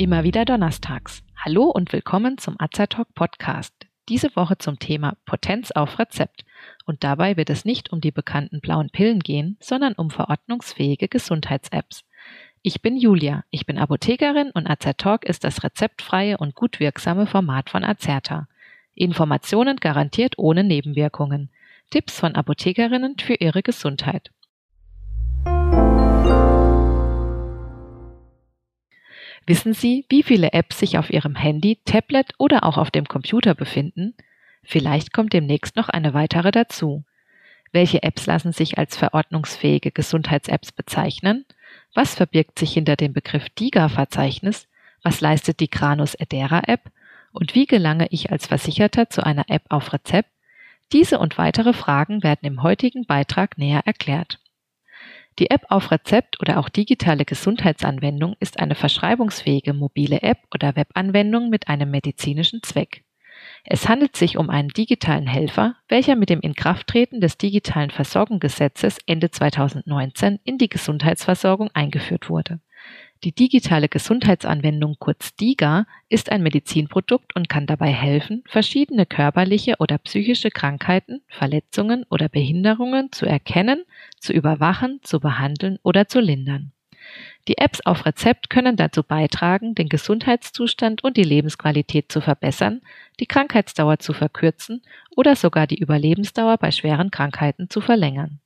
Immer wieder donnerstags. Hallo und willkommen zum Azertalk Podcast. Diese Woche zum Thema Potenz auf Rezept. Und dabei wird es nicht um die bekannten blauen Pillen gehen, sondern um verordnungsfähige Gesundheits-Apps. Ich bin Julia, ich bin Apothekerin und Azertalk ist das rezeptfreie und gut wirksame Format von Azerta. Informationen garantiert ohne Nebenwirkungen. Tipps von Apothekerinnen für ihre Gesundheit. Wissen Sie, wie viele Apps sich auf Ihrem Handy, Tablet oder auch auf dem Computer befinden? Vielleicht kommt demnächst noch eine weitere dazu. Welche Apps lassen sich als verordnungsfähige Gesundheits-Apps bezeichnen? Was verbirgt sich hinter dem Begriff DIGA-Verzeichnis? Was leistet die Granus Edera App? Und wie gelange ich als Versicherter zu einer App auf Rezept? Diese und weitere Fragen werden im heutigen Beitrag näher erklärt. Die App auf Rezept oder auch digitale Gesundheitsanwendung ist eine verschreibungsfähige mobile App oder Webanwendung mit einem medizinischen Zweck. Es handelt sich um einen digitalen Helfer, welcher mit dem Inkrafttreten des digitalen Versorgungsgesetzes Ende 2019 in die Gesundheitsversorgung eingeführt wurde. Die digitale Gesundheitsanwendung kurz DIGA ist ein Medizinprodukt und kann dabei helfen, verschiedene körperliche oder psychische Krankheiten, Verletzungen oder Behinderungen zu erkennen, zu überwachen, zu behandeln oder zu lindern. Die Apps auf Rezept können dazu beitragen, den Gesundheitszustand und die Lebensqualität zu verbessern, die Krankheitsdauer zu verkürzen oder sogar die Überlebensdauer bei schweren Krankheiten zu verlängern.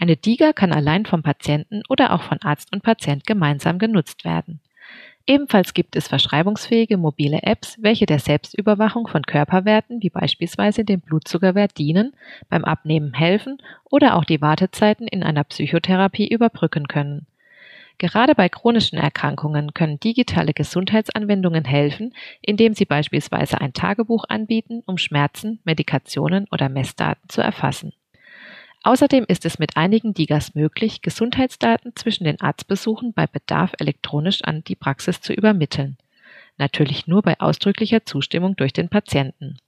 Eine DIGA kann allein vom Patienten oder auch von Arzt und Patient gemeinsam genutzt werden. Ebenfalls gibt es verschreibungsfähige mobile Apps, welche der Selbstüberwachung von Körperwerten wie beispielsweise dem Blutzuckerwert dienen, beim Abnehmen helfen oder auch die Wartezeiten in einer Psychotherapie überbrücken können. Gerade bei chronischen Erkrankungen können digitale Gesundheitsanwendungen helfen, indem sie beispielsweise ein Tagebuch anbieten, um Schmerzen, Medikationen oder Messdaten zu erfassen. Außerdem ist es mit einigen Digas möglich, Gesundheitsdaten zwischen den Arztbesuchen bei Bedarf elektronisch an die Praxis zu übermitteln. Natürlich nur bei ausdrücklicher Zustimmung durch den Patienten.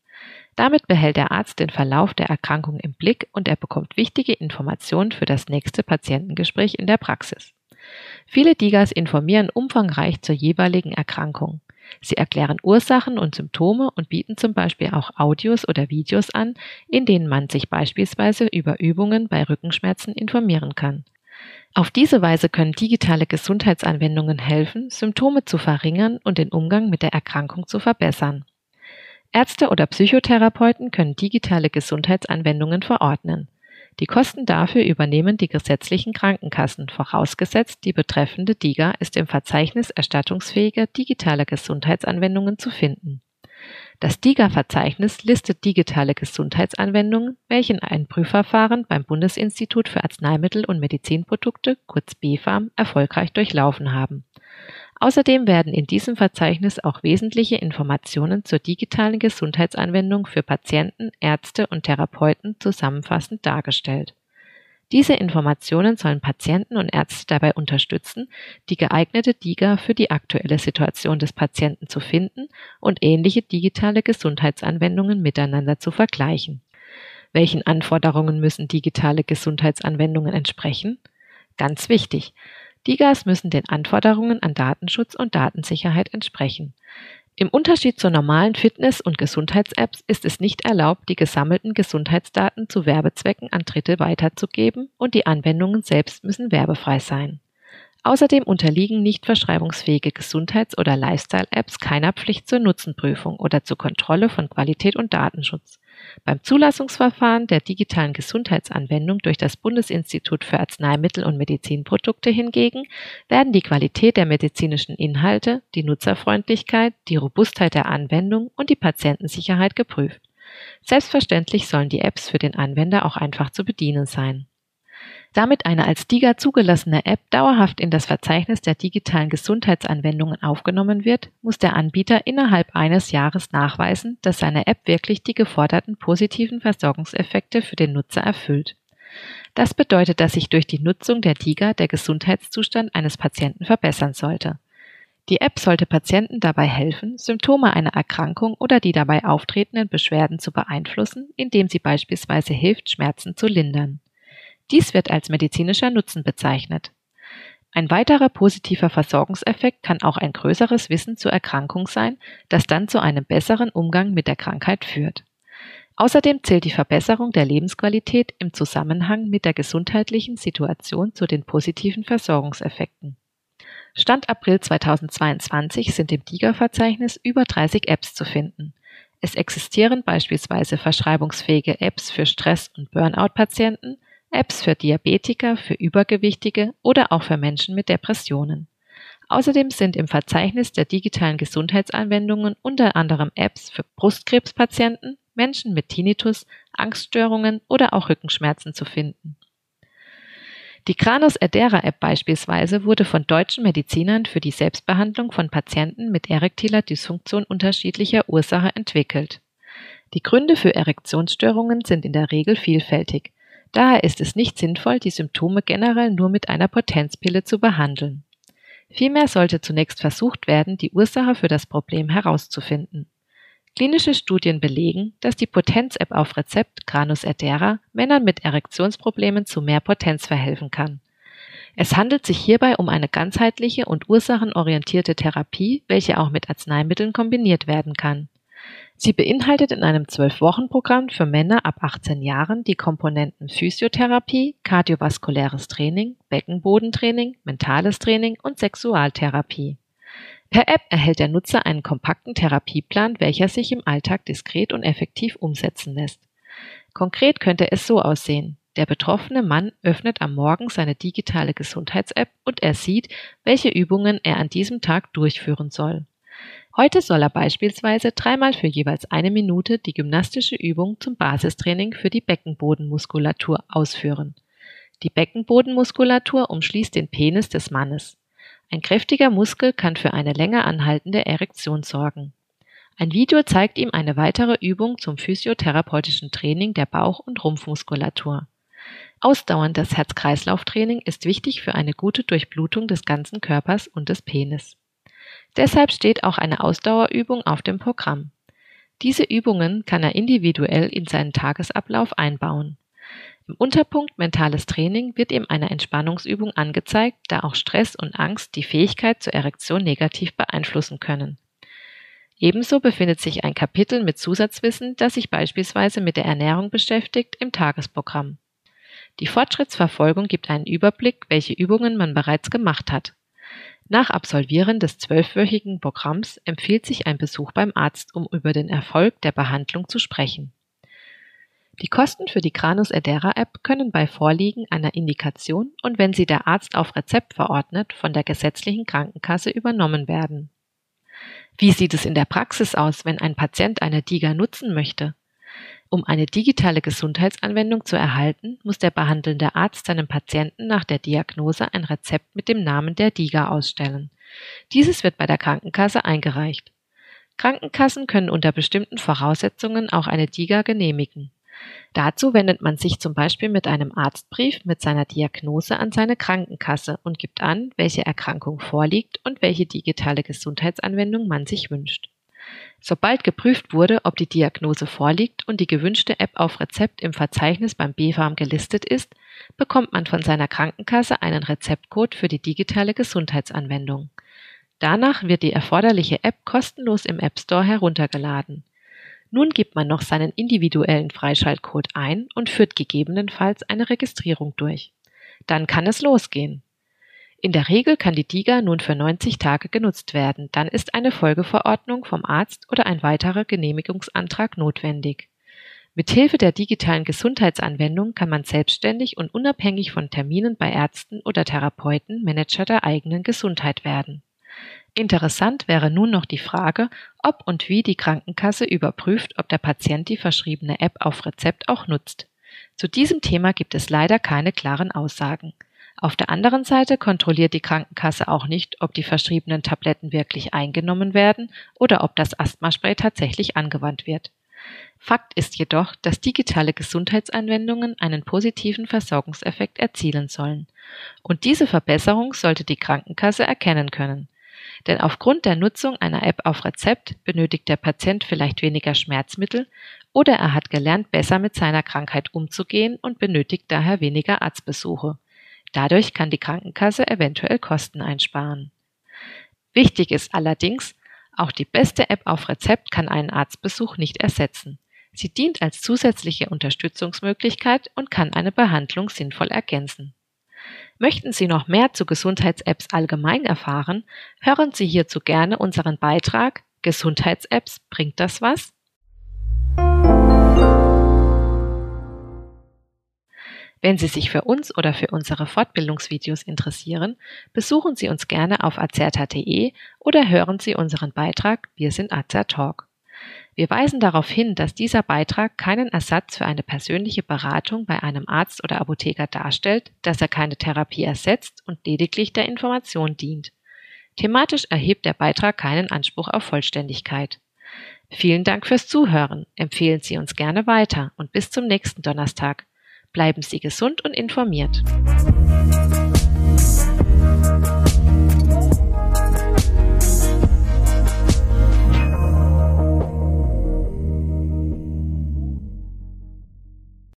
Damit behält der Arzt den Verlauf der Erkrankung im Blick und er bekommt wichtige Informationen für das nächste Patientengespräch in der Praxis. Viele Digas informieren umfangreich zur jeweiligen Erkrankung. Sie erklären Ursachen und Symptome und bieten zum Beispiel auch Audios oder Videos an, in denen man sich beispielsweise über Übungen bei Rückenschmerzen informieren kann. Auf diese Weise können digitale Gesundheitsanwendungen helfen, Symptome zu verringern und den Umgang mit der Erkrankung zu verbessern. Ärzte oder Psychotherapeuten können digitale Gesundheitsanwendungen verordnen. Die Kosten dafür übernehmen die gesetzlichen Krankenkassen, vorausgesetzt die betreffende DiGA ist im Verzeichnis erstattungsfähiger digitaler Gesundheitsanwendungen zu finden. Das DiGA-Verzeichnis listet digitale Gesundheitsanwendungen, welche ein Prüfverfahren beim Bundesinstitut für Arzneimittel und Medizinprodukte, kurz BfArM, erfolgreich durchlaufen haben. Außerdem werden in diesem Verzeichnis auch wesentliche Informationen zur digitalen Gesundheitsanwendung für Patienten, Ärzte und Therapeuten zusammenfassend dargestellt. Diese Informationen sollen Patienten und Ärzte dabei unterstützen, die geeignete DIGA für die aktuelle Situation des Patienten zu finden und ähnliche digitale Gesundheitsanwendungen miteinander zu vergleichen. Welchen Anforderungen müssen digitale Gesundheitsanwendungen entsprechen? Ganz wichtig, DIGAs müssen den Anforderungen an Datenschutz und Datensicherheit entsprechen. Im Unterschied zu normalen Fitness- und Gesundheits-Apps ist es nicht erlaubt, die gesammelten Gesundheitsdaten zu Werbezwecken an Dritte weiterzugeben und die Anwendungen selbst müssen werbefrei sein. Außerdem unterliegen nicht verschreibungsfähige Gesundheits- oder Lifestyle-Apps keiner Pflicht zur Nutzenprüfung oder zur Kontrolle von Qualität und Datenschutz. Beim Zulassungsverfahren der digitalen Gesundheitsanwendung durch das Bundesinstitut für Arzneimittel und Medizinprodukte hingegen werden die Qualität der medizinischen Inhalte, die Nutzerfreundlichkeit, die Robustheit der Anwendung und die Patientensicherheit geprüft. Selbstverständlich sollen die Apps für den Anwender auch einfach zu bedienen sein. Damit eine als DIGA zugelassene App dauerhaft in das Verzeichnis der digitalen Gesundheitsanwendungen aufgenommen wird, muss der Anbieter innerhalb eines Jahres nachweisen, dass seine App wirklich die geforderten positiven Versorgungseffekte für den Nutzer erfüllt. Das bedeutet, dass sich durch die Nutzung der DIGA der Gesundheitszustand eines Patienten verbessern sollte. Die App sollte Patienten dabei helfen, Symptome einer Erkrankung oder die dabei auftretenden Beschwerden zu beeinflussen, indem sie beispielsweise hilft, Schmerzen zu lindern. Dies wird als medizinischer Nutzen bezeichnet. Ein weiterer positiver Versorgungseffekt kann auch ein größeres Wissen zur Erkrankung sein, das dann zu einem besseren Umgang mit der Krankheit führt. Außerdem zählt die Verbesserung der Lebensqualität im Zusammenhang mit der gesundheitlichen Situation zu den positiven Versorgungseffekten. Stand April 2022 sind im DIGA-Verzeichnis über 30 Apps zu finden. Es existieren beispielsweise verschreibungsfähige Apps für Stress- und Burnout-Patienten, Apps für Diabetiker, für Übergewichtige oder auch für Menschen mit Depressionen. Außerdem sind im Verzeichnis der digitalen Gesundheitsanwendungen unter anderem Apps für Brustkrebspatienten, Menschen mit Tinnitus, Angststörungen oder auch Rückenschmerzen zu finden. Die Kranos Erdera App beispielsweise wurde von deutschen Medizinern für die Selbstbehandlung von Patienten mit erektiler Dysfunktion unterschiedlicher Ursache entwickelt. Die Gründe für Erektionsstörungen sind in der Regel vielfältig. Daher ist es nicht sinnvoll, die Symptome generell nur mit einer Potenzpille zu behandeln. Vielmehr sollte zunächst versucht werden, die Ursache für das Problem herauszufinden. Klinische Studien belegen, dass die Potenz-App auf Rezept Granus Erdera Männern mit Erektionsproblemen zu mehr Potenz verhelfen kann. Es handelt sich hierbei um eine ganzheitliche und ursachenorientierte Therapie, welche auch mit Arzneimitteln kombiniert werden kann. Sie beinhaltet in einem Zwölf-Wochen-Programm für Männer ab 18 Jahren die Komponenten Physiotherapie, kardiovaskuläres Training, Beckenbodentraining, mentales Training und Sexualtherapie. Per App erhält der Nutzer einen kompakten Therapieplan, welcher sich im Alltag diskret und effektiv umsetzen lässt. Konkret könnte es so aussehen. Der betroffene Mann öffnet am Morgen seine digitale Gesundheits-App und er sieht, welche Übungen er an diesem Tag durchführen soll. Heute soll er beispielsweise dreimal für jeweils eine Minute die gymnastische Übung zum Basistraining für die Beckenbodenmuskulatur ausführen. Die Beckenbodenmuskulatur umschließt den Penis des Mannes. Ein kräftiger Muskel kann für eine länger anhaltende Erektion sorgen. Ein Video zeigt ihm eine weitere Übung zum physiotherapeutischen Training der Bauch- und Rumpfmuskulatur. Ausdauerndes Herz-Kreislauf-Training ist wichtig für eine gute Durchblutung des ganzen Körpers und des Penis. Deshalb steht auch eine Ausdauerübung auf dem Programm. Diese Übungen kann er individuell in seinen Tagesablauf einbauen. Im Unterpunkt Mentales Training wird ihm eine Entspannungsübung angezeigt, da auch Stress und Angst die Fähigkeit zur Erektion negativ beeinflussen können. Ebenso befindet sich ein Kapitel mit Zusatzwissen, das sich beispielsweise mit der Ernährung beschäftigt, im Tagesprogramm. Die Fortschrittsverfolgung gibt einen Überblick, welche Übungen man bereits gemacht hat. Nach Absolvieren des zwölfwöchigen Programms empfiehlt sich ein Besuch beim Arzt, um über den Erfolg der Behandlung zu sprechen. Die Kosten für die Granus Edera App können bei Vorliegen einer Indikation und wenn sie der Arzt auf Rezept verordnet, von der gesetzlichen Krankenkasse übernommen werden. Wie sieht es in der Praxis aus, wenn ein Patient eine DIGA nutzen möchte? Um eine digitale Gesundheitsanwendung zu erhalten, muss der behandelnde Arzt seinem Patienten nach der Diagnose ein Rezept mit dem Namen der DIGA ausstellen. Dieses wird bei der Krankenkasse eingereicht. Krankenkassen können unter bestimmten Voraussetzungen auch eine DIGA genehmigen. Dazu wendet man sich zum Beispiel mit einem Arztbrief mit seiner Diagnose an seine Krankenkasse und gibt an, welche Erkrankung vorliegt und welche digitale Gesundheitsanwendung man sich wünscht. Sobald geprüft wurde, ob die Diagnose vorliegt und die gewünschte App auf Rezept im Verzeichnis beim BfArM gelistet ist, bekommt man von seiner Krankenkasse einen Rezeptcode für die digitale Gesundheitsanwendung. Danach wird die erforderliche App kostenlos im App Store heruntergeladen. Nun gibt man noch seinen individuellen Freischaltcode ein und führt gegebenenfalls eine Registrierung durch. Dann kann es losgehen. In der Regel kann die DIGA nun für 90 Tage genutzt werden. Dann ist eine Folgeverordnung vom Arzt oder ein weiterer Genehmigungsantrag notwendig. Mithilfe der digitalen Gesundheitsanwendung kann man selbstständig und unabhängig von Terminen bei Ärzten oder Therapeuten Manager der eigenen Gesundheit werden. Interessant wäre nun noch die Frage, ob und wie die Krankenkasse überprüft, ob der Patient die verschriebene App auf Rezept auch nutzt. Zu diesem Thema gibt es leider keine klaren Aussagen. Auf der anderen Seite kontrolliert die Krankenkasse auch nicht, ob die verschriebenen Tabletten wirklich eingenommen werden oder ob das Asthmaspray tatsächlich angewandt wird. Fakt ist jedoch, dass digitale Gesundheitsanwendungen einen positiven Versorgungseffekt erzielen sollen. Und diese Verbesserung sollte die Krankenkasse erkennen können. Denn aufgrund der Nutzung einer App auf Rezept benötigt der Patient vielleicht weniger Schmerzmittel oder er hat gelernt, besser mit seiner Krankheit umzugehen und benötigt daher weniger Arztbesuche. Dadurch kann die Krankenkasse eventuell Kosten einsparen. Wichtig ist allerdings, auch die beste App auf Rezept kann einen Arztbesuch nicht ersetzen. Sie dient als zusätzliche Unterstützungsmöglichkeit und kann eine Behandlung sinnvoll ergänzen. Möchten Sie noch mehr zu Gesundheits-Apps allgemein erfahren, hören Sie hierzu gerne unseren Beitrag Gesundheits-Apps bringt das was? Wenn Sie sich für uns oder für unsere Fortbildungsvideos interessieren, besuchen Sie uns gerne auf azerta.de oder hören Sie unseren Beitrag Wir sind Azertalk. Wir weisen darauf hin, dass dieser Beitrag keinen Ersatz für eine persönliche Beratung bei einem Arzt oder Apotheker darstellt, dass er keine Therapie ersetzt und lediglich der Information dient. Thematisch erhebt der Beitrag keinen Anspruch auf Vollständigkeit. Vielen Dank fürs Zuhören. Empfehlen Sie uns gerne weiter und bis zum nächsten Donnerstag. Bleiben Sie gesund und informiert.